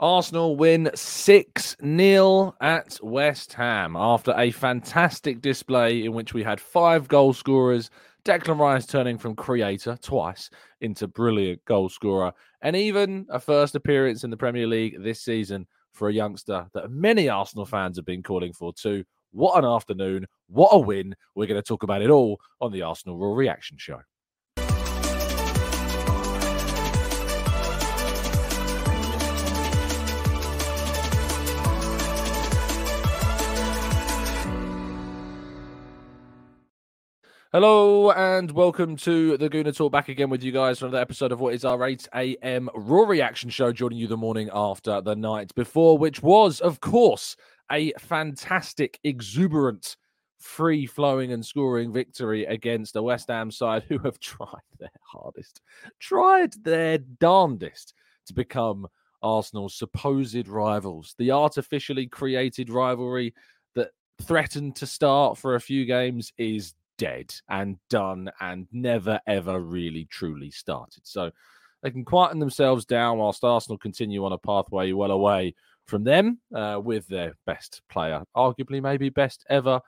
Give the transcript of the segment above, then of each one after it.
Arsenal win 6 0 at West Ham after a fantastic display in which we had five goal scorers. Declan Rice turning from creator twice into brilliant goal scorer, and even a first appearance in the Premier League this season for a youngster that many Arsenal fans have been calling for too. What an afternoon! What a win! We're going to talk about it all on the Arsenal Raw Reaction Show. Hello and welcome to the Gooner Talk. Back again with you guys for another episode of what is our 8 a.m. Raw Reaction Show, joining you the morning after the night before, which was, of course, a fantastic, exuberant, free flowing and scoring victory against a West Ham side who have tried their hardest, tried their darndest to become Arsenal's supposed rivals. The artificially created rivalry that threatened to start for a few games is dead and done and never ever really truly started. So they can quieten themselves down whilst Arsenal continue on a pathway well away from them uh, with their best player, arguably maybe best ever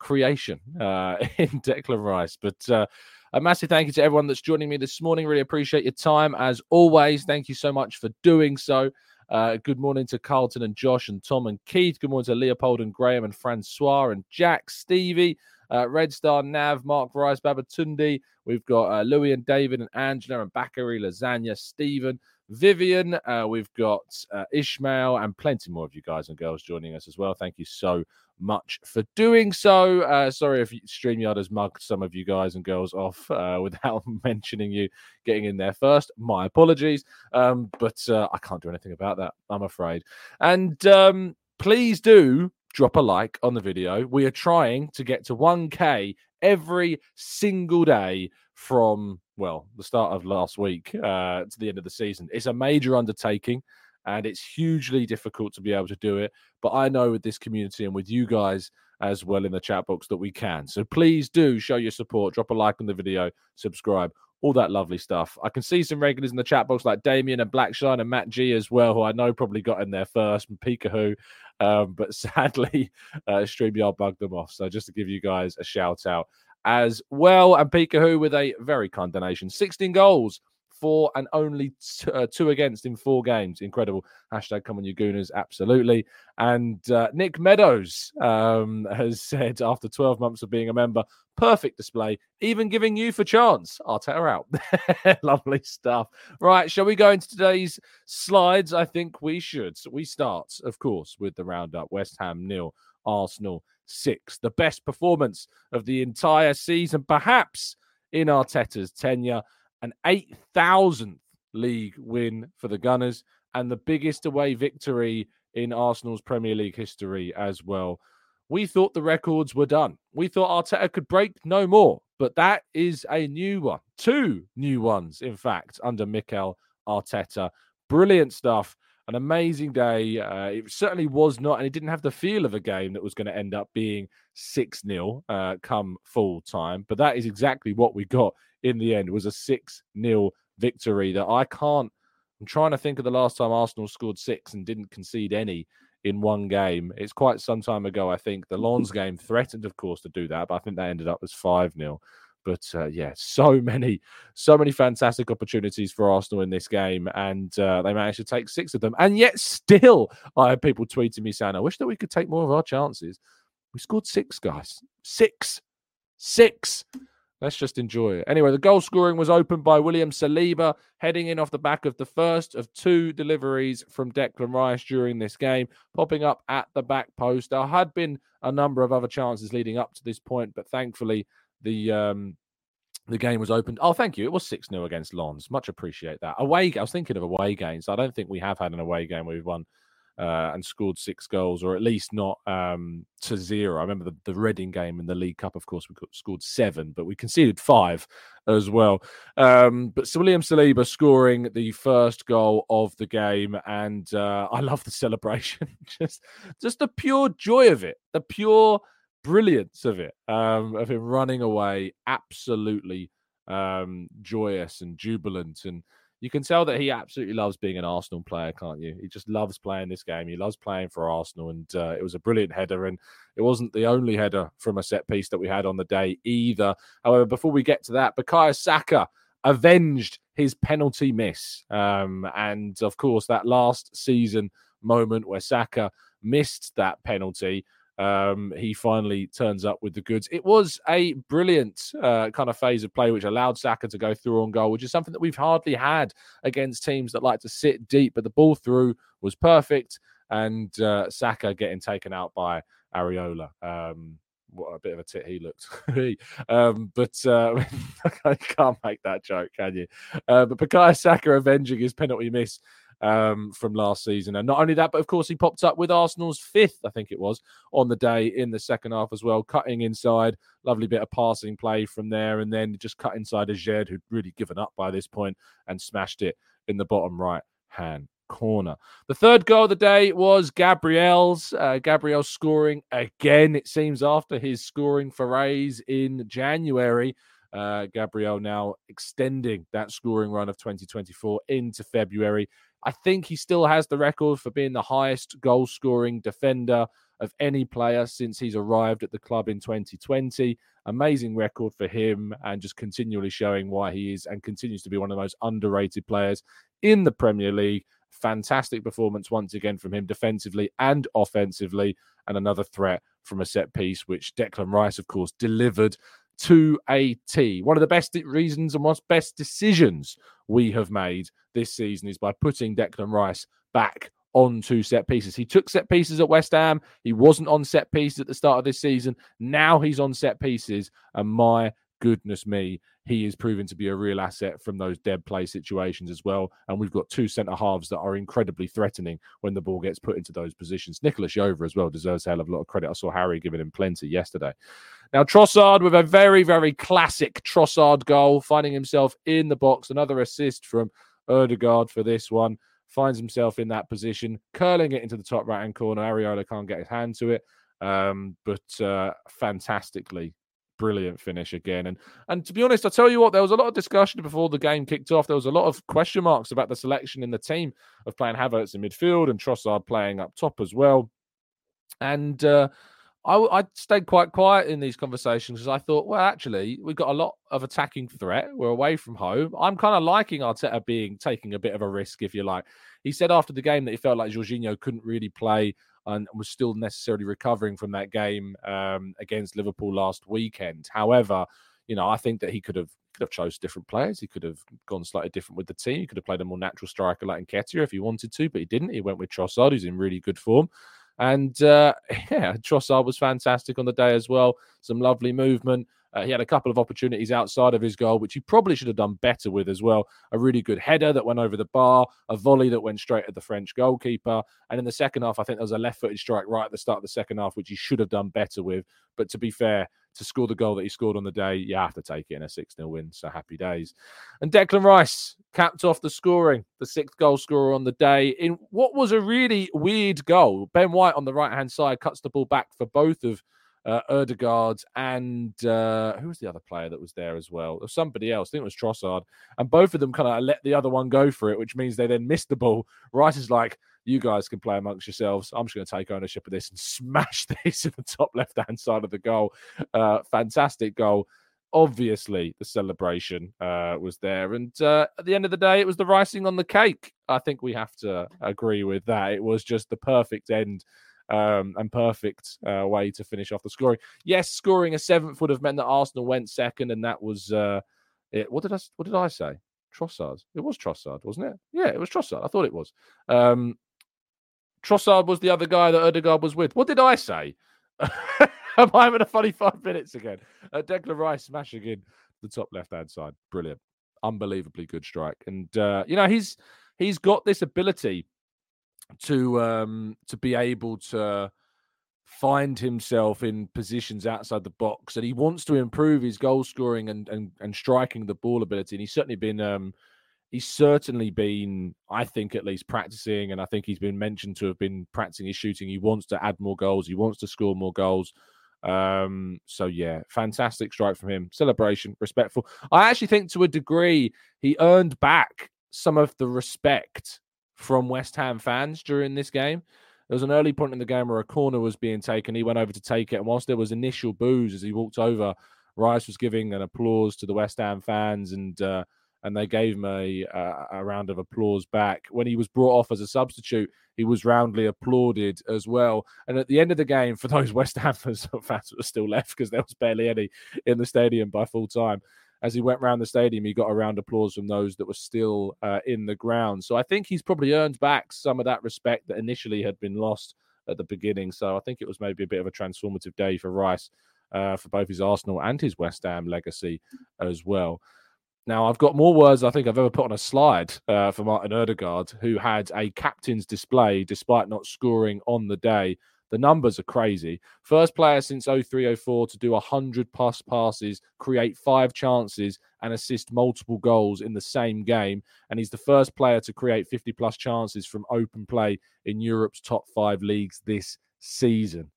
creation uh, in Declan Rice. But uh, a massive thank you to everyone that's joining me this morning. Really appreciate your time as always. Thank you so much for doing so. Uh, good morning to Carlton and Josh and Tom and Keith. Good morning to Leopold and Graham and Francois and Jack, Stevie uh, Red Star, Nav, Mark Rice, Babatunde. We've got uh, Louis and David and Angela and Bakary, Lasagna, Stephen, Vivian. Uh, we've got uh, Ishmael and plenty more of you guys and girls joining us as well. Thank you so much for doing so. Uh, sorry if StreamYard has mugged some of you guys and girls off uh, without mentioning you getting in there first. My apologies. Um, but uh, I can't do anything about that, I'm afraid. And um, please do drop a like on the video. We are trying to get to 1K every single day from, well, the start of last week uh, to the end of the season. It's a major undertaking and it's hugely difficult to be able to do it. But I know with this community and with you guys as well in the chat box that we can. So please do show your support, drop a like on the video, subscribe, all that lovely stuff. I can see some regulars in the chat box like Damien and Blackshine and Matt G as well, who I know probably got in there first, and Pika um, but sadly, uh, StreamYard bugged them off. So just to give you guys a shout out as well. And Pika with a very kind donation 16 goals four and only t- uh, two against in four games. Incredible. Hashtag come on you gooners. Absolutely. And uh, Nick Meadows um, has said after 12 months of being a member, perfect display, even giving you for chance. Arteta out. Lovely stuff. Right. Shall we go into today's slides? I think we should. So we start, of course, with the roundup. West Ham nil, Arsenal six. The best performance of the entire season, perhaps in Arteta's tenure an 8,000th league win for the Gunners and the biggest away victory in Arsenal's Premier League history as well. We thought the records were done. We thought Arteta could break no more, but that is a new one. Two new ones, in fact, under Mikel Arteta. Brilliant stuff. An amazing day. Uh, it certainly was not, and it didn't have the feel of a game that was going to end up being 6 0 uh, come full time. But that is exactly what we got in the end. It was a 6 0 victory that I can't. I'm trying to think of the last time Arsenal scored six and didn't concede any in one game. It's quite some time ago, I think. The Lens game threatened, of course, to do that, but I think that ended up as 5 0. But uh, yeah, so many, so many fantastic opportunities for Arsenal in this game, and uh, they managed to take six of them. And yet, still, I had people tweeting me saying, "I wish that we could take more of our chances." We scored six, guys. Six, six. Let's just enjoy it. Anyway, the goal scoring was opened by William Saliba, heading in off the back of the first of two deliveries from Declan Rice during this game, popping up at the back post. There had been a number of other chances leading up to this point, but thankfully the um, the game was opened. Oh, thank you. It was 6 0 against Lens. Much appreciate that. Away, I was thinking of away games. I don't think we have had an away game where we've won uh, and scored six goals, or at least not um, to zero. I remember the, the Reading game in the League Cup, of course, we scored seven, but we conceded five as well. Um, but Sir William Saliba scoring the first goal of the game, and uh, I love the celebration. just, just the pure joy of it, the pure brilliance of it, um, of him running away, absolutely um, joyous and jubilant and you can tell that he absolutely loves being an Arsenal player, can't you? He just loves playing this game. He loves playing for Arsenal, and uh, it was a brilliant header. And it wasn't the only header from a set piece that we had on the day either. However, before we get to that, Bukayo Saka avenged his penalty miss, um, and of course that last season moment where Saka missed that penalty um, he finally turns up with the goods. It was a brilliant uh, kind of phase of play, which allowed Saka to go through on goal, which is something that we've hardly had against teams that like to sit deep. But the ball through was perfect, and uh, Saka getting taken out by Areola. Um, what a bit of a tit he looked. um, but uh, I can't make that joke, can you? Uh, but Bukayo Saka avenging his penalty miss um, from last season. And not only that, but of course, he popped up with Arsenal's fifth, I think it was, on the day in the second half as well, cutting inside. Lovely bit of passing play from there. And then just cut inside Aguerd, who'd really given up by this point and smashed it in the bottom right hand corner. The third goal of the day was Gabriel's. Uh, Gabriel scoring again, it seems, after his scoring forays in January. Uh, Gabriel now extending that scoring run of 2024 into February. I think he still has the record for being the highest goal scoring defender of any player since he's arrived at the club in 2020. Amazing record for him and just continually showing why he is and continues to be one of the most underrated players in the Premier League. Fantastic performance once again from him defensively and offensively, and another threat from a set piece, which Declan Rice, of course, delivered to a T. One of the best reasons and most best decisions we have made this season is by putting Declan Rice back onto set pieces. He took set pieces at West Ham. He wasn't on set pieces at the start of this season. Now he's on set pieces. And my goodness me, he is proven to be a real asset from those dead play situations as well. And we've got two centre halves that are incredibly threatening when the ball gets put into those positions. Nicolas Jover as well deserves a hell of a lot of credit. I saw Harry giving him plenty yesterday. Now, Trossard with a very, very classic Trossard goal, finding himself in the box. Another assist from Odegaard for this one. Finds himself in that position, curling it into the top right hand corner. Areola can't get his hand to it. Um, but uh, fantastically brilliant finish again. And and to be honest, I tell you what, there was a lot of discussion before the game kicked off. There was a lot of question marks about the selection in the team of playing Havertz in midfield and Trossard playing up top as well. And uh, I, I stayed quite quiet in these conversations because I thought, well, actually, we've got a lot of attacking threat. We're away from home. I'm kind of liking Arteta being taking a bit of a risk, if you like. He said after the game that he felt like Jorginho couldn't really play and was still necessarily recovering from that game um, against Liverpool last weekend. However, you know, I think that he could have could have chose different players. He could have gone slightly different with the team. He could have played a more natural striker like Nketiah if he wanted to, but he didn't. He went with Trossard, who's in really good form. And uh, yeah, Trossard was fantastic on the day as well. Some lovely movement. Uh, he had a couple of opportunities outside of his goal, which he probably should have done better with as well. A really good header that went over the bar, a volley that went straight at the French goalkeeper. And in the second half, I think there was a left footed strike right at the start of the second half, which he should have done better with. But to be fair, to score the goal that he scored on the day, you have to take it in a 6 0 win. So happy days. And Declan Rice capped off the scoring, the sixth goal scorer on the day in what was a really weird goal. Ben White on the right hand side cuts the ball back for both of uh, Ødegaard, and uh, who was the other player that was there as well? Was somebody else. I think it was Trossard. And both of them kind of let the other one go for it, which means they then missed the ball. Rice is like, you guys can play amongst yourselves. I'm just going to take ownership of this and smash this in the top left hand side of the goal. Uh, fantastic goal. Obviously, the celebration uh, was there. And uh, at the end of the day, it was the icing on the cake. I think we have to agree with that. It was just the perfect end um, and perfect uh, way to finish off the scoring. Yes, scoring a seventh would have meant that Arsenal went second, and that was uh, it. What did I? What did I say? Trossard. It was Trossard, wasn't it? Yeah, it was Trossard. I thought it was. Um, Trossard was the other guy that Ødegaard was with. What did I say? Am I having a funny five minutes again? Uh, Declan Rice smashing in the top left hand side. Brilliant. Unbelievably good strike. And uh, you know, he's he's got this ability to um to be able to find himself in positions outside the box and he wants to improve his goal scoring and and, and striking the ball ability and he's certainly been um he's certainly been, I think, at least practicing, and I think he's been mentioned to have been practicing his shooting. He wants to add more goals. He wants to score more goals. Um, so yeah, fantastic strike from him. Celebration, respectful. I actually think to a degree he earned back some of the respect from West Ham fans during this game. There was an early point in the game where a corner was being taken. He went over to take it, and whilst there was initial boos as he walked over, Rice was giving an applause to the West Ham fans, and uh, and they gave him a, a, round of applause back. When he was brought off as a substitute, he was roundly applauded as well. And at the end of the game, for those West Ham fans that were still left, because there was barely any in the stadium by full time, as he went round the stadium, he got a round of applause from those that were still uh, in the ground. So I think he's probably earned back some of that respect that initially had been lost at the beginning. So I think it was maybe a bit of a transformative day for Rice. Uh, for both his Arsenal and his West Ham legacy as well. Now, I've got more words I think I've ever put on a slide uh, for Martin Ødegaard, who had a captain's display despite not scoring on the day. The numbers are crazy. First player since 0304 to do 100 plus passes, create five chances, and assist multiple goals in the same game. And he's the first player to create 50 plus chances from open play in Europe's top five leagues this season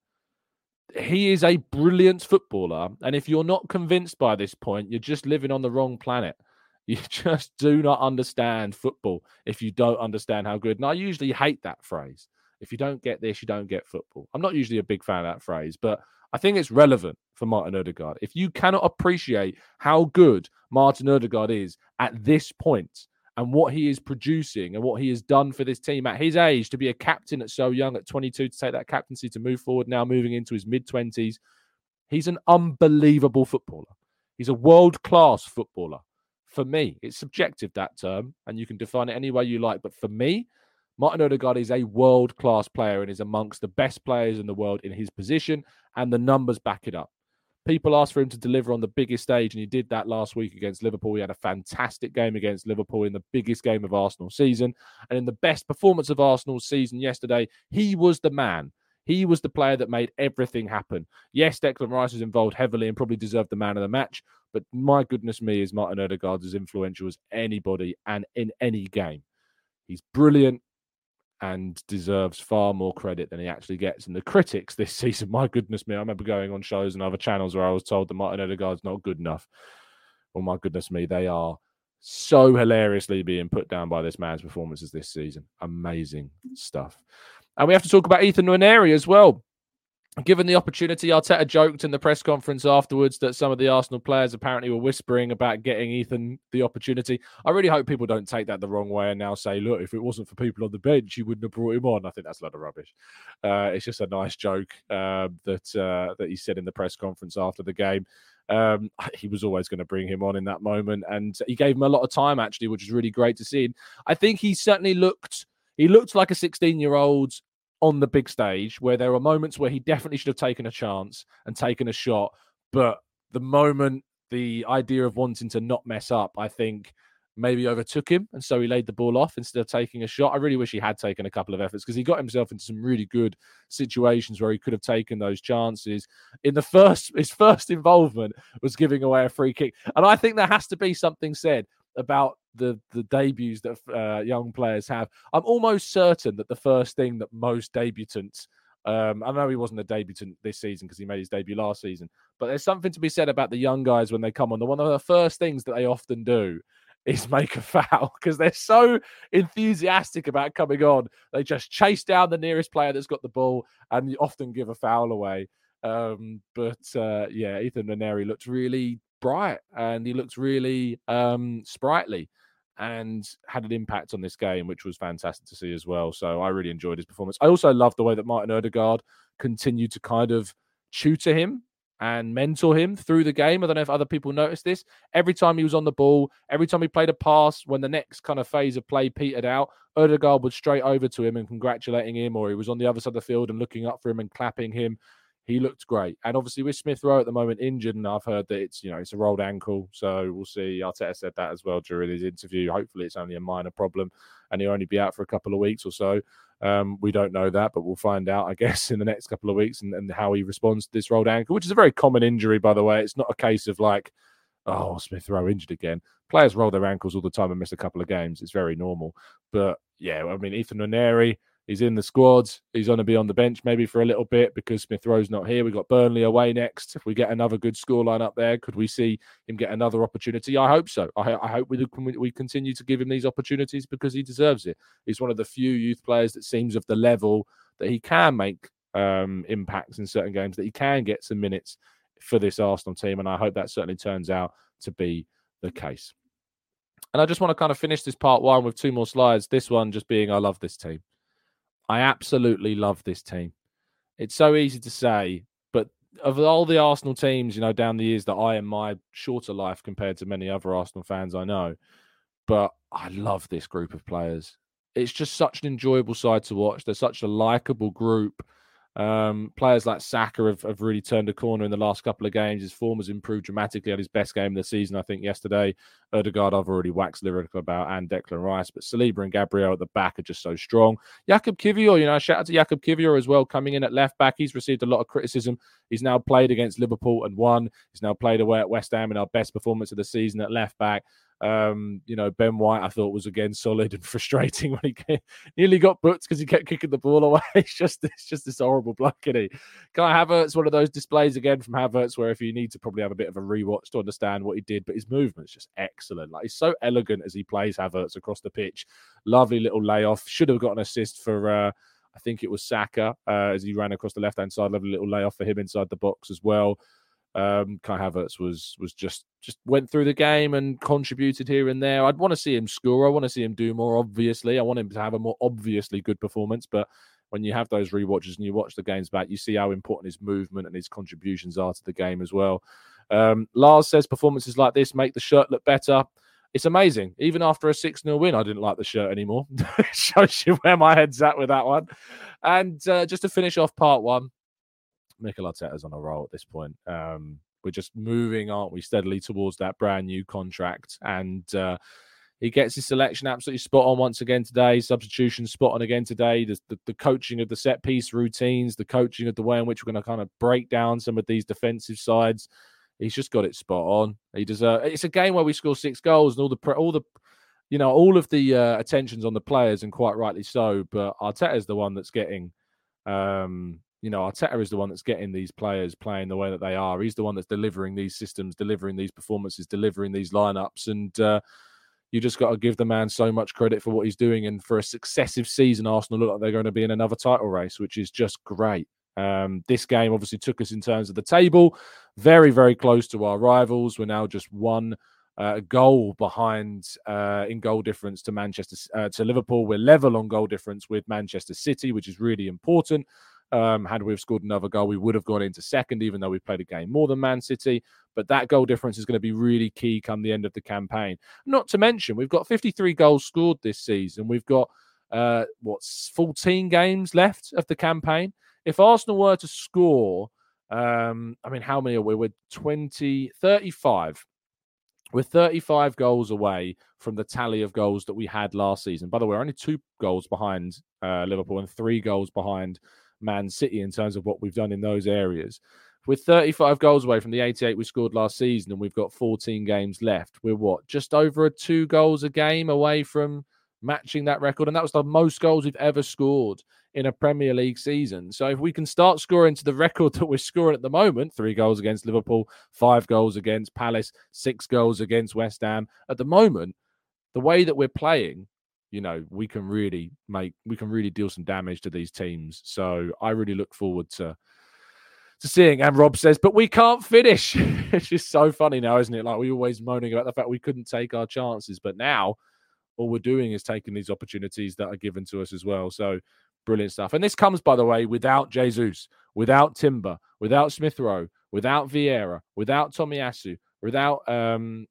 he is a brilliant footballer. And if you're not convinced by this point, you're just living on the wrong planet. You just do not understand football if you don't understand how good. And I usually hate that phrase. If you don't get this, you don't get football. I'm not usually a big fan of that phrase, but I think it's relevant for Martin Ødegaard. If you cannot appreciate how good Martin Ødegaard is at this point, and what he is producing and what he has done for this team at his age to be a captain at so young at 22 to take that captaincy to move forward now moving into his mid 20s he's an unbelievable footballer. He's a world class footballer. For me it's subjective that term and you can define it any way you like but for me Martin Ødegaard is a world class player and is amongst the best players in the world in his position and the numbers back it up People asked for him to deliver on the biggest stage, and he did that last week against Liverpool. He had a fantastic game against Liverpool in the biggest game of Arsenal season. And in the best performance of Arsenal's season yesterday, he was the man. He was the player that made everything happen. Yes, Declan Rice was involved heavily and probably deserved the man of the match, but my goodness me, is Martin Ødegaard as influential as anybody and in any game. He's brilliant and deserves far more credit than he actually gets. And the critics this season, my goodness me, I remember going on shows and other channels where I was told that Martin Ødegaard's not good enough. Well, my goodness me, they are so hilariously being put down by this man's performances this season. Amazing stuff. And we have to talk about Ethan Nwaneri as well. Given the opportunity, Arteta joked in the press conference afterwards that some of the Arsenal players apparently were whispering about getting Ethan the opportunity. I really hope people don't take that the wrong way and now say, look, if it wasn't for people on the bench, you wouldn't have brought him on. I think that's a lot of rubbish. Uh, it's just a nice joke uh, that uh, that he said in the press conference after the game. Um, he was always going to bring him on in that moment, and he gave him a lot of time actually, which was really great to see. I think he certainly looked he looked like a 16 year old on the big stage where there were moments where he definitely should have taken a chance and taken a shot. But the moment, the idea of wanting to not mess up, I think maybe overtook him. And so he laid the ball off instead of taking a shot. I really wish he had taken a couple of efforts because he got himself into some really good situations where he could have taken those chances. In the first, his first involvement was giving away a free kick. And I think there has to be something said about the the debuts that uh, young players have. I'm almost certain that the first thing that most debutants Um, I know he wasn't a debutant this season because he made his debut last season, but there's something to be said about the young guys when they come on. The one of the first things that they often do is make a foul because they're so enthusiastic about coming on. They just chase down the nearest player that's got the ball and you often give a foul away. Um, but uh, yeah, Ethan Nwaneri looked really bright and he looked really um, sprightly and had an impact on this game, which was fantastic to see as well. So I really enjoyed his performance. I also loved the way that Martin Odegaard continued to kind of tutor him and mentor him through the game. I don't know if other people noticed this. Every time he was on the ball, every time he played a pass, when the next kind of phase of play petered out, Odegaard would straight over to him and congratulating him, or he was on the other side of the field and looking up for him and clapping him. He looked great. And obviously with Smith Rowe at the moment injured, and I've heard that it's, you know, it's a rolled ankle. So we'll see. Arteta said that as well during his interview. Hopefully it's only a minor problem and he'll only be out for a couple of weeks or so. Um, we don't know that, but we'll find out, I guess, in the next couple of weeks and, and how he responds to this rolled ankle, which is a very common injury, by the way. It's not a case of like, oh, Smith Rowe injured again. Players roll their ankles all the time and miss a couple of games. It's very normal. But yeah, I mean, Ethan Nwaneri, He's in the squads. He's going to be on the bench maybe for a little bit because Smith Rowe's not here. We've got Burnley away next. If we get another good scoreline up there, could we see him get another opportunity? I hope so. I, I hope we, we continue to give him these opportunities because he deserves it. He's one of the few youth players that seems of the level that he can make um, impacts in certain games, that he can get some minutes for this Arsenal team. And I hope that certainly turns out to be the case. And I just want to kind of finish this part one with two more slides. This one just being I love this team. I absolutely love this team. It's so easy to say, but of all the Arsenal teams, you know, down the years that I in my shorter life compared to many other Arsenal fans I know, but I love this group of players. It's just such an enjoyable side to watch. They're such a likable group. Um, players like Saka have, have really turned a corner in the last couple of games. His form has improved dramatically at his best game of the season, I think, yesterday. Odegaard, I've already waxed lyrical about, and Declan Rice. But Saliba and Gabriel at the back are just so strong. Jakub Kiwior, you know, shout out to Jakub Kiwior as well, coming in at left back. He's received a lot of criticism. He's now played against Liverpool and won. He's now played away at West Ham in our best performance of the season at left back. Um, you know, Ben White, I thought was again solid and frustrating when he came, nearly got booked because he kept kicking the ball away. it's just it's just this horrible block, is he? Kai Havertz, one of those displays again from Havertz, where if you need to probably have a bit of a rewatch to understand what he did, but his movement's just excellent. Like he's so elegant as he plays Havertz across the pitch. Lovely little layoff. Should have got an assist for uh I think it was Saka uh, as he ran across the left hand side. Lovely little layoff for him inside the box as well. Um, Kai Havertz was was just just went through the game and contributed here and there. I'd want to see him score. I want to see him do more. Obviously, I want him to have a more obviously good performance. But when you have those rewatches and you watch the games back, you see how important his movement and his contributions are to the game as well. Um, Lars says performances like this make the shirt look better. It's amazing. Even after a 6 0 win, I didn't like the shirt anymore. Shows you where my head's at with that one. And uh, just to finish off part one, Mikel Arteta's on a roll at this point. Um, we're just moving, aren't we, steadily towards that brand new contract. And uh, he gets his selection absolutely spot on once again today. Substitution spot on again today. The, the, the, coaching of the set piece routines, the coaching of the way in which we're going to kind of break down some of these defensive sides. He's just got it spot on. He deserves. It's a game where we score six goals and all the all the you know all of the uh, attentions on the players and quite rightly so. But Arteta is the one that's getting um, you know, Arteta is the one that's getting these players playing the way that they are. He's the one that's delivering these systems, delivering these performances, delivering these lineups, and uh, you just got to give the man so much credit for what he's doing. And for a successive season, Arsenal look like they're going to be in another title race, which is just great. Um, this game obviously took us in terms of the table, very, very close to our rivals. We're now just one uh, goal behind uh, in goal difference to Manchester uh, to Liverpool. We're level on goal difference with Manchester City, which is really important. Um, had we have scored another goal, we would have gone into second, even though we played a game more than Man City. But that goal difference is going to be really key come the end of the campaign. Not to mention, we've got 53 goals scored this season. We've got uh, what's 14 games left of the campaign. If Arsenal were to score, um, I mean, how many are we? We're 20, 35. We're 35 goals away from the tally of goals that we had last season. By the way, we're only two goals behind uh, Liverpool and three goals behind Man City in terms of what we've done in those areas. We're 35 goals away from the 88 we scored last season, and we've got 14 games left. We're what? Just over a two goals a game away from matching that record. And that was the most goals we've ever scored in a Premier League season. So if we can start scoring to the record that we're scoring at the moment three goals against Liverpool, five goals against Palace, six goals against West Ham at the moment, the way that we're playing, you know, we can really make, we can really deal some damage to these teams. So I really look forward to to seeing. And Rob says, but we can't finish. it's just so funny now, isn't it? Like we always moaning about the fact we couldn't take our chances, but now all we're doing is taking these opportunities that are given to us as well. So brilliant stuff. And this comes, by the way, without Jesus, without Timber, without Smith Rowe, without Vieira, without Tomiyasu, without um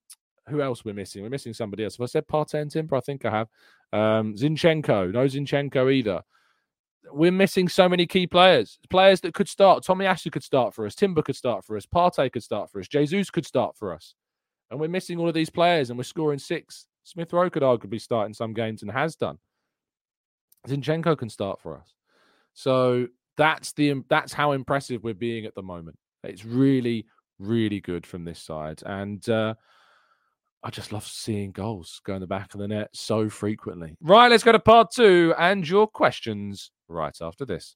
who else we're missing? We're missing somebody else. Have I said Partey and Timber? I think I have. Um Zinchenko, no Zinchenko either we're missing so many key players, players that could start. Tomiyasu could start for us. Timber could start for us. Partey could start for us. Jesus could start for us. And we're missing all of these players and we're scoring six. Smith Rowe could arguably start in some games and has done. Zinchenko can start for us. So that's the that's how impressive we're being at the moment. It's really, really good from this side. And uh I just love seeing goals go in the back of the net so frequently. Right, let's go to part two and your questions right after this.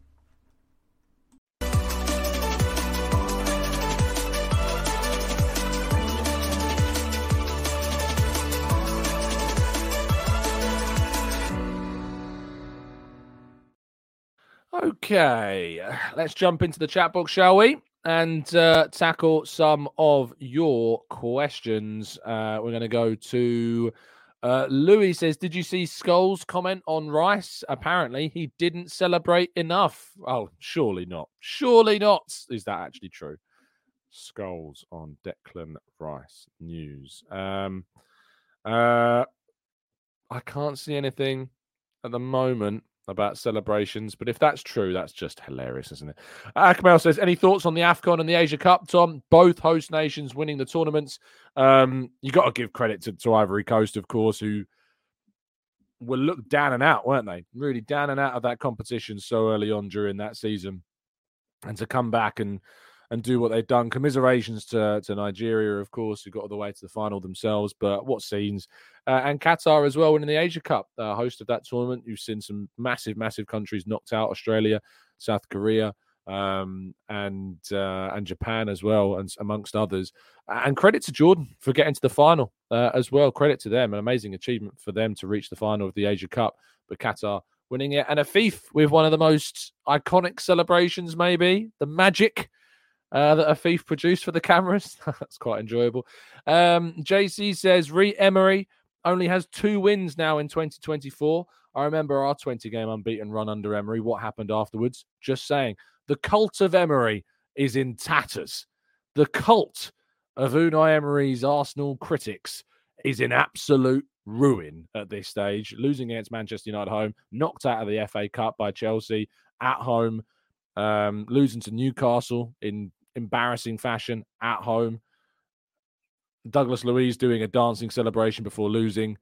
Okay, let's jump into the chat box, shall we? And uh, tackle some of your questions. Uh, we're going to go to uh, Louis says, Did you see Scholes' comment on Rice? Apparently, he didn't celebrate enough. Oh, surely not. Surely not. Is that actually true? Scholes on Declan Rice news. Um, uh, I can't see anything at the moment about celebrations, but if that's true, that's just hilarious, isn't it? Akmal says, any thoughts on the AFCON and the Asia Cup, Tom? Both host nations winning the tournaments. Um, you got to give credit to, to Ivory Coast, of course, who were looked down and out, weren't they? Really down and out of that competition so early on during that season. And to come back and and do what they've done. Commiserations to, to Nigeria, of course, who got all the way to the final themselves. But what scenes! Uh, and Qatar as well, winning the Asia Cup, uh, host of that tournament. You've seen some massive, massive countries knocked out: Australia, South Korea, um, and uh, and Japan as well, and amongst others. And credit to Jordan for getting to the final uh, as well. Credit to them, an amazing achievement for them to reach the final of the Asia Cup. But Qatar winning it, and Afif with one of the most iconic celebrations, maybe the magic uh, that Afif produced for the cameras. That's quite enjoyable. Um, JC says Re Emery only has two wins now in 2024. I remember our 20 game unbeaten run under Emery. What happened afterwards? Just saying. The cult of Emery is in tatters. The cult of Unai Emery's Arsenal critics is in absolute ruin at this stage. Losing against Manchester United home, knocked out of the FA Cup by Chelsea at home, um, losing to Newcastle in embarrassing fashion at home. Douglas Luiz doing a dancing celebration before losing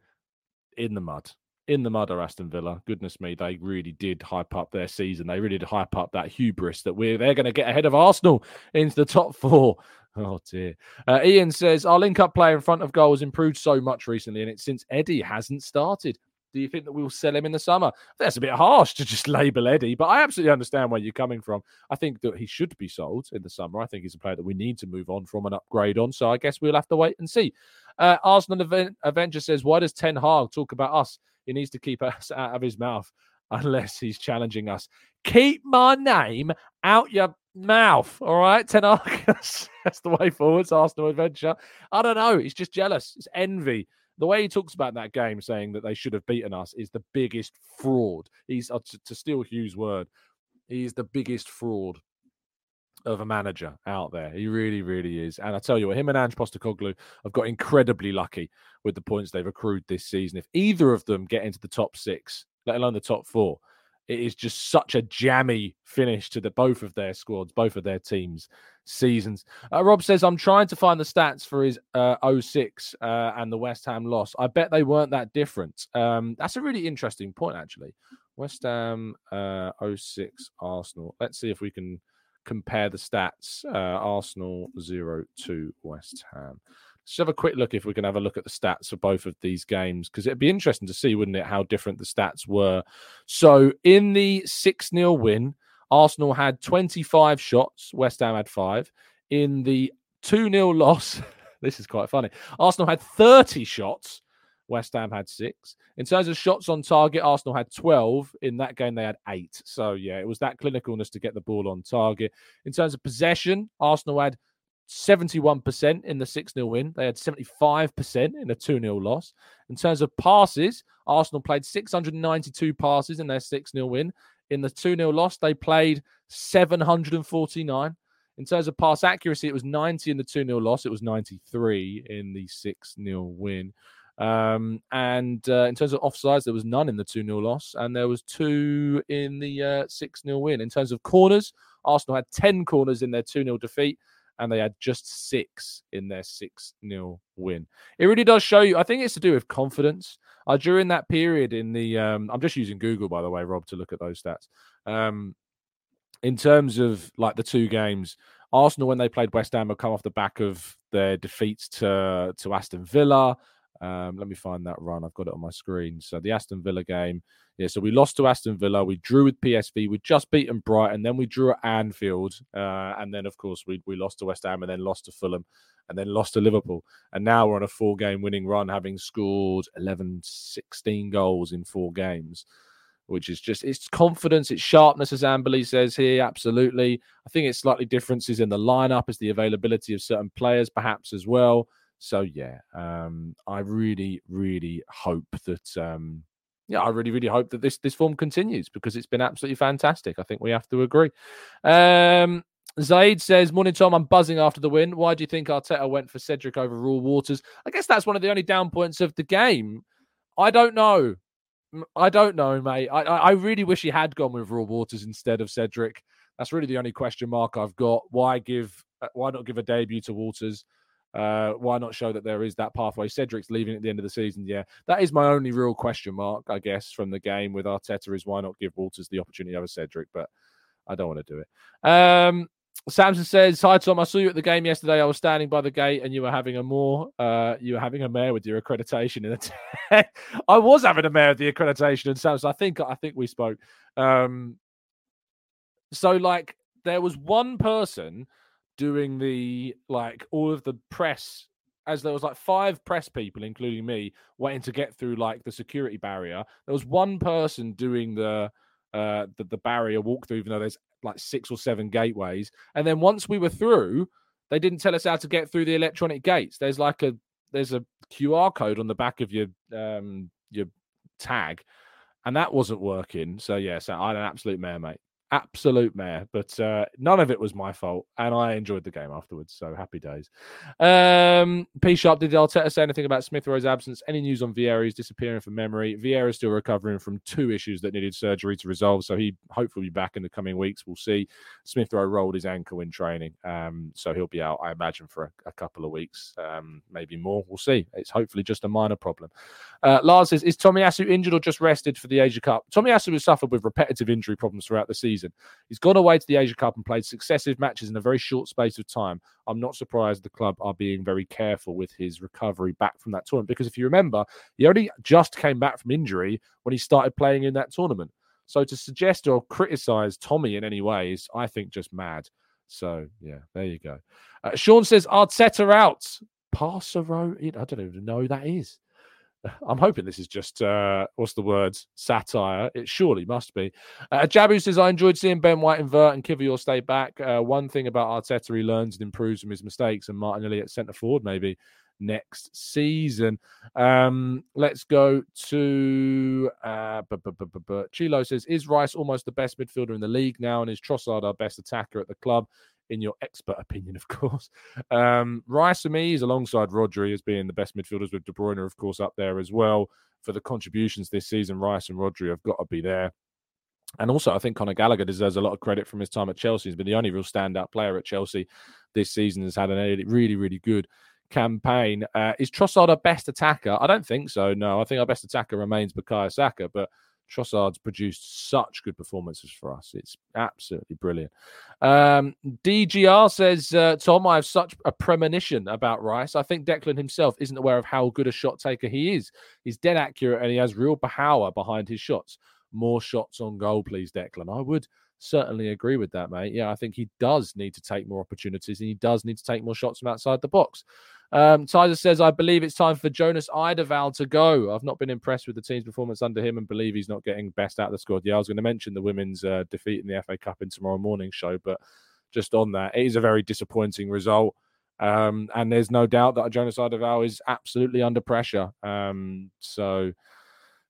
in the mud. In the mud are Aston Villa. Goodness me, they really did hype up their season. They really did hype up that hubris that we're they're going to get ahead of Arsenal into the top four. Oh dear. Uh, Ian says our link-up play in front of goal has improved so much recently, and it's since Eddie hasn't started. Do you think that we'll sell him in the summer? That's a bit harsh to just label Eddie, but I absolutely understand where you're coming from. I think that he should be sold in the summer. I think he's a player that we need to move on from and upgrade on. So I guess we'll have to wait and see. Uh, Arsenal Avenger says, Why does Ten Hag talk about us? He needs to keep us out of his mouth unless he's challenging us. Keep my name out your mouth. All right, Ten Hag. That's the way forwards. Arsenal adventure. I don't know. He's just jealous. It's envy. The way he talks about that game, saying that they should have beaten us, is the biggest fraud. He's uh, to, to steal Hugh's word. He's the biggest fraud of a manager out there. He really, really is. And I tell you what, him and Ange Postecoglou have got incredibly lucky with the points they've accrued this season. If either of them get into the top six, let alone the top four, it is just such a jammy finish to the both of their squads, both of their teams' seasons. Uh, Rob says, I'm trying to find the stats for his uh, 06 uh, and the West Ham loss. I bet they weren't that different. Um, that's a really interesting point, actually. West Ham uh, 06 Arsenal. Let's see if we can compare the stats. Uh, Arsenal 0 to West Ham. Let's have a quick look if we can have a look at the stats for both of these games because it'd be interesting to see, wouldn't it, how different the stats were. So in the 6 0 win, Arsenal had 25 shots, West Ham had five. In the 2 0 loss, this is quite funny, Arsenal had 30 shots, West Ham had six. In terms of shots on target, Arsenal had 12. In that game, they had eight. So, yeah, it was that clinicalness to get the ball on target. In terms of possession, Arsenal had 71% in the 6 0 win. They had 75% in a 2 0 loss. In terms of passes, Arsenal played 692 passes in their 6 0 win. In the 2 0 loss, they played 749. In terms of pass accuracy, it was 90 in the 2 0 loss. It was 93 in the 6 0 win. Um, and uh, in terms of offsides, there was none in the 2 0 loss, and there was two in the 6 uh, 0 win. In terms of corners, Arsenal had 10 corners in their 2 0 defeat and they had just six in their 6 0 win. It really does show you, I think it's to do with confidence. Uh, during that period in the, um, I'm just using Google, by the way, Rob, to look at those stats. Um, in terms of like the two games, Arsenal, when they played West Ham, have come off the back of their defeats to, to Aston Villa. Um, let me find that run. I've got it on my screen. So the Aston Villa game. Yeah, so we lost to Aston Villa. We drew with PSV. We just beaten Brighton. Then we drew at Anfield. Uh, and then, of course, we, we lost to West Ham and then lost to Fulham and then lost to Liverpool. And now we're on a four game winning run, having scored 11, 16 goals in four games, which is just, it's confidence, it's sharpness, as Amberley says here. Absolutely. I think it's slightly differences in the lineup, is the availability of certain players, perhaps as well. So yeah, um, I really, really hope that um, yeah, I really, really hope that this this form continues because it's been absolutely fantastic. I think we have to agree. Um, Zaid says, Morning, Tom. I'm buzzing after the win. Why do you think Arteta went for Cedric over Reuell Walters? I guess that's one of the only down points of the game. I don't know. I don't know, mate. I, I really wish he had gone with Reuell Walters instead of Cedric. That's really the only question mark I've got. Why give? Uh, why not give a debut to Walters? Uh, why not show that there is that pathway? Cedric's leaving at the end of the season. Yeah, that is my only real question mark, I guess, from the game with Arteta is why not give Walters the opportunity over Cedric? But I don't want to do it. Um, Samson says, "Hi Tom, I saw you at the game yesterday. I was standing by the gate, and you were having a more, uh, you were having a mare with your accreditation in the. I was having a mare with the accreditation, and Samson, I think, I think we spoke. Um, so like, there was one person doing the like all of the press as there was like five press people including me waiting to get through like the security barrier. There was one person doing the uh the, the barrier walkthrough even though there's like six or seven gateways. And then once we were through they didn't tell us how to get through the electronic gates. There's like a there's a qr code on the back of your um your tag and that wasn't working. So yeah so I had an absolute mare mate absolute mare, but uh, none of it was my fault, and I enjoyed the game afterwards. So happy days. Um, P Sharp did Arteta say anything about Smith Rowe's absence? Any news on Vieira's disappearing from memory? Vieira is still recovering from two issues that needed surgery to resolve, so he hopefully be back in the coming weeks. We'll see. Smith Rowe rolled his ankle in training, um, so he'll be out, I imagine, for a, a couple of weeks, um, maybe more. We'll see. It's hopefully just a minor problem. Uh, Lars says, is Tomiyasu injured or just rested for the Asia Cup? Tommy Tomiyasu has suffered with repetitive injury problems throughout the season season. He's gone away to the Asia Cup and played successive matches in a very short space of time. I'm not surprised the club are being very careful with his recovery back from that tournament because if you remember, he only just came back from injury when he started playing in that tournament. So to suggest or criticize Tommy in any way is, I think, just mad. So yeah, there you go. Uh, Sean says Arteta out. Passero, I don't even know who that is. I'm hoping this is just uh, what's the word satire. It surely must be. Uh, Jabu says I enjoyed seeing Ben White invert and Kiwior stay back. Uh, one thing about Arteta, he learns and improves from his mistakes, and Martinelli at centre forward maybe next season. Um, let's go to uh, Chilo says is Rice almost the best midfielder in the league now, and is Trossard our best attacker at the club? In your expert opinion, of course. Um, Rice for me is alongside Rodri as being the best midfielders with De Bruyne, of course, up there as well. For the contributions this season, Rice and Rodri have got to be there. And also, I think Conor Gallagher deserves a lot of credit from his time at Chelsea. He's been the only real standout player at Chelsea this season. Has had a really, really good campaign. Uh, is Trossard our best attacker? I don't think so. No, I think our best attacker remains Bukayo Saka, but Trossard's produced such good performances for us. It's absolutely brilliant. Um, DGR says, uh, Tom, I have such a premonition about Rice. I think Declan himself isn't aware of how good a shot taker he is. He's dead accurate and he has real power behind his shots. More shots on goal, please, Declan. I would certainly agree with that, mate. Yeah, I think he does need to take more opportunities and he does need to take more shots from outside the box. Um, Tizer says, I believe it's time for Jonas Eidevall to go. I've not been impressed with the team's performance under him and believe he's not getting best out of the squad. Yeah, I was going to mention the women's uh, defeat in the FA Cup in tomorrow morning show, but just on that, it is a very disappointing result. Um, and there's no doubt that Jonas Eidevall is absolutely under pressure. Um, so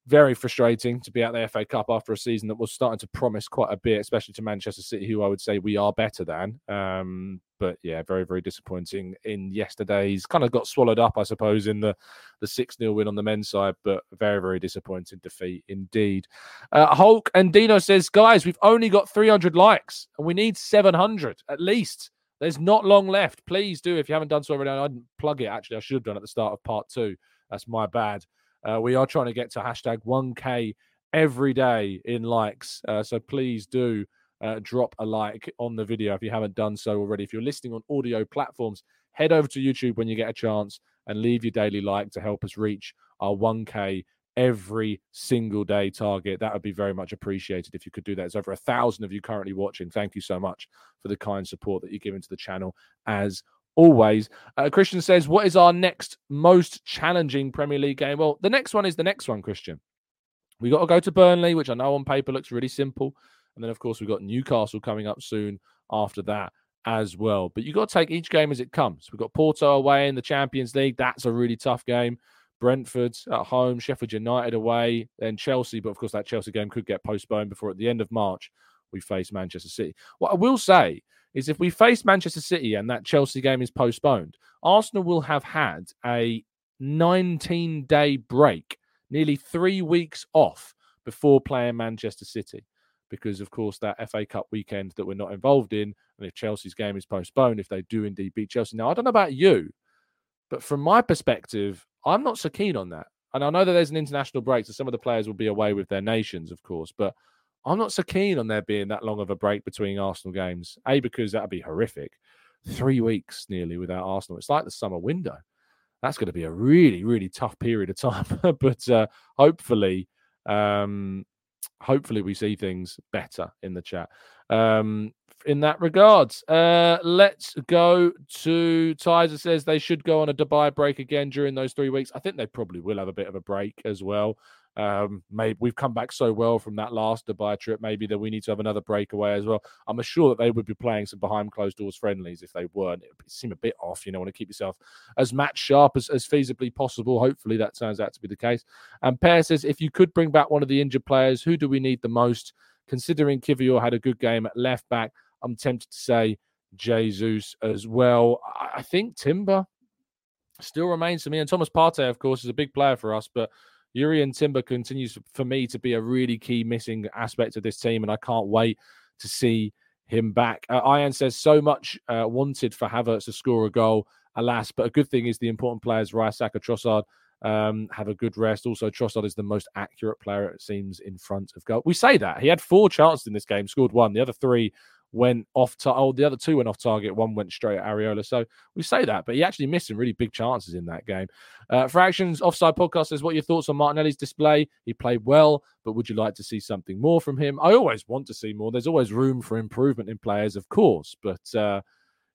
very frustrating to be at the FA Cup after a season that was starting to promise quite a bit, especially to Manchester City, who I would say we are better than. Um, but yeah, very very disappointing in yesterday's. Kind of got swallowed up, I suppose, in the the six 0 win on the men's side, but very very disappointing defeat indeed. Uh, Hulk and Dino says, guys, we've only got 300 likes and we need 700 at least. There's not long left. Please do if you haven't done so already. I didn't plug it actually. I should have done at the start of part two. That's my bad. Uh, we are trying to get to hashtag 1K every day in likes. Uh, so please do uh, drop a like on the video if you haven't done so already. If you're listening on audio platforms, head over to YouTube when you get a chance and leave your daily like to help us reach our 1K every single day target. That would be very much appreciated if you could do that. There's over a thousand of you currently watching. Thank you so much for the kind support that you're giving to the channel as always. Uh, Christian says, What is our next most challenging Premier League game? Well, the next one is the next one, Christian. We got to go to Burnley, which I know on paper looks really simple. And then, of course, we've got Newcastle coming up soon after that as well. But you've got to take each game as it comes. We've got Porto away in the Champions League. That's a really tough game. Brentford at home, Sheffield United away, then Chelsea. But of course, that Chelsea game could get postponed before at the end of March we face Manchester City. What I will say is if we face Manchester City and that Chelsea game is postponed, Arsenal will have had a 19 day break, nearly three weeks off before playing Manchester City. Because, of course, that FA Cup weekend that we're not involved in, and if Chelsea's game is postponed, if they do indeed beat Chelsea. Now, I don't know about you, but from my perspective, I'm not so keen on that. And I know that there's an international break, so some of the players will be away with their nations, of course. But I'm not so keen on there being that long of a break between Arsenal games. A, because that'd be horrific. Three weeks nearly without Arsenal. It's like the summer window. That's going to be a really, really tough period of time. but uh, hopefully, um, hopefully we see things better in the chat. Um, in that regards, uh, let's go to Tizer says they should go on a Dubai break again during those three weeks. I think they probably will have a bit of a break as well. Um, maybe we've come back so well from that last Dubai trip, maybe that we need to have another breakaway as well. I'm sure that they would be playing some behind closed doors friendlies if they weren't. It would seem a bit off, you know, want to keep yourself as match sharp as, as feasibly possible. Hopefully that turns out to be the case. And Pear says, if you could bring back one of the injured players, who do we need the most? Considering Kiwior had a good game at left back, I'm tempted to say Jesus as well. I think Timber still remains to me. And Thomas Partey, of course, is a big player for us, but Jurrien Timber continues for me to be a really key missing aspect of this team, and I can't wait to see him back. Uh, Ian says so much uh, wanted for Havertz to score a goal, alas, but a good thing is the important players, Rice, Saka, Trossard, um, have a good rest. Also, Trossard is the most accurate player, it seems, in front of goal. We say that. He had four chances in this game, scored one. The other three went off. To- oh, the other two went off target. One went straight at Areola. So we say that, but he actually missed some really big chances in that game. Uh, Fractions Offside Podcast says, "What your thoughts on Martinelli's display? He played well, but would you like to see something more from him? I always want to see more. There's always room for improvement in players, of course, but." Uh,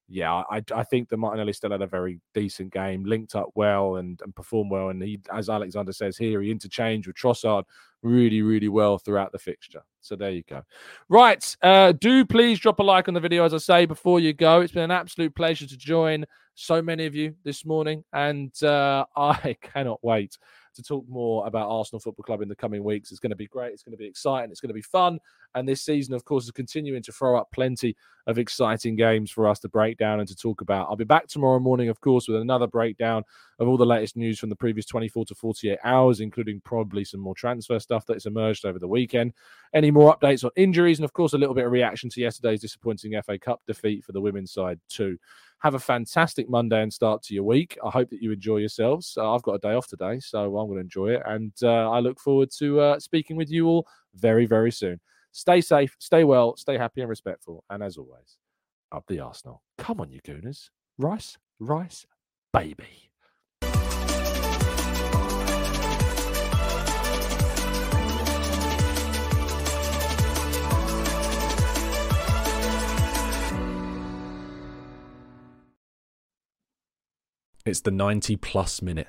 yeah, I, I think that Martinelli still had a very decent game, linked up well and, and performed well. And he, as Alexander says here, he interchanged with Trossard really, really well throughout the fixture. So there you go. Right. Uh, do please drop a like on the video, as I say, before you go. It's been an absolute pleasure to join so many of you this morning. And uh, I cannot wait to talk more about Arsenal Football Club in the coming weeks. It's going to be great. It's going to be exciting. It's going to be fun. And this season, of course, is continuing to throw up plenty of exciting games for us to break down and to talk about. I'll be back tomorrow morning, of course, with another breakdown of all the latest news from the previous 24 to 48 hours, including probably some more transfer stuff that's emerged over the weekend. Any more updates on injuries, and of course, a little bit of reaction to yesterday's disappointing FA Cup defeat for the women's side, too. Have a fantastic Monday and start to your week. I hope that you enjoy yourselves. Uh, I've got a day off today, so I'm going to enjoy it. And uh, I look forward to uh, speaking with you all very, very soon. Stay safe, stay well, stay happy and respectful. And as always, up the Arsenal. Come on, you Gooners. Rice, rice, baby. It's the 90 plus minute.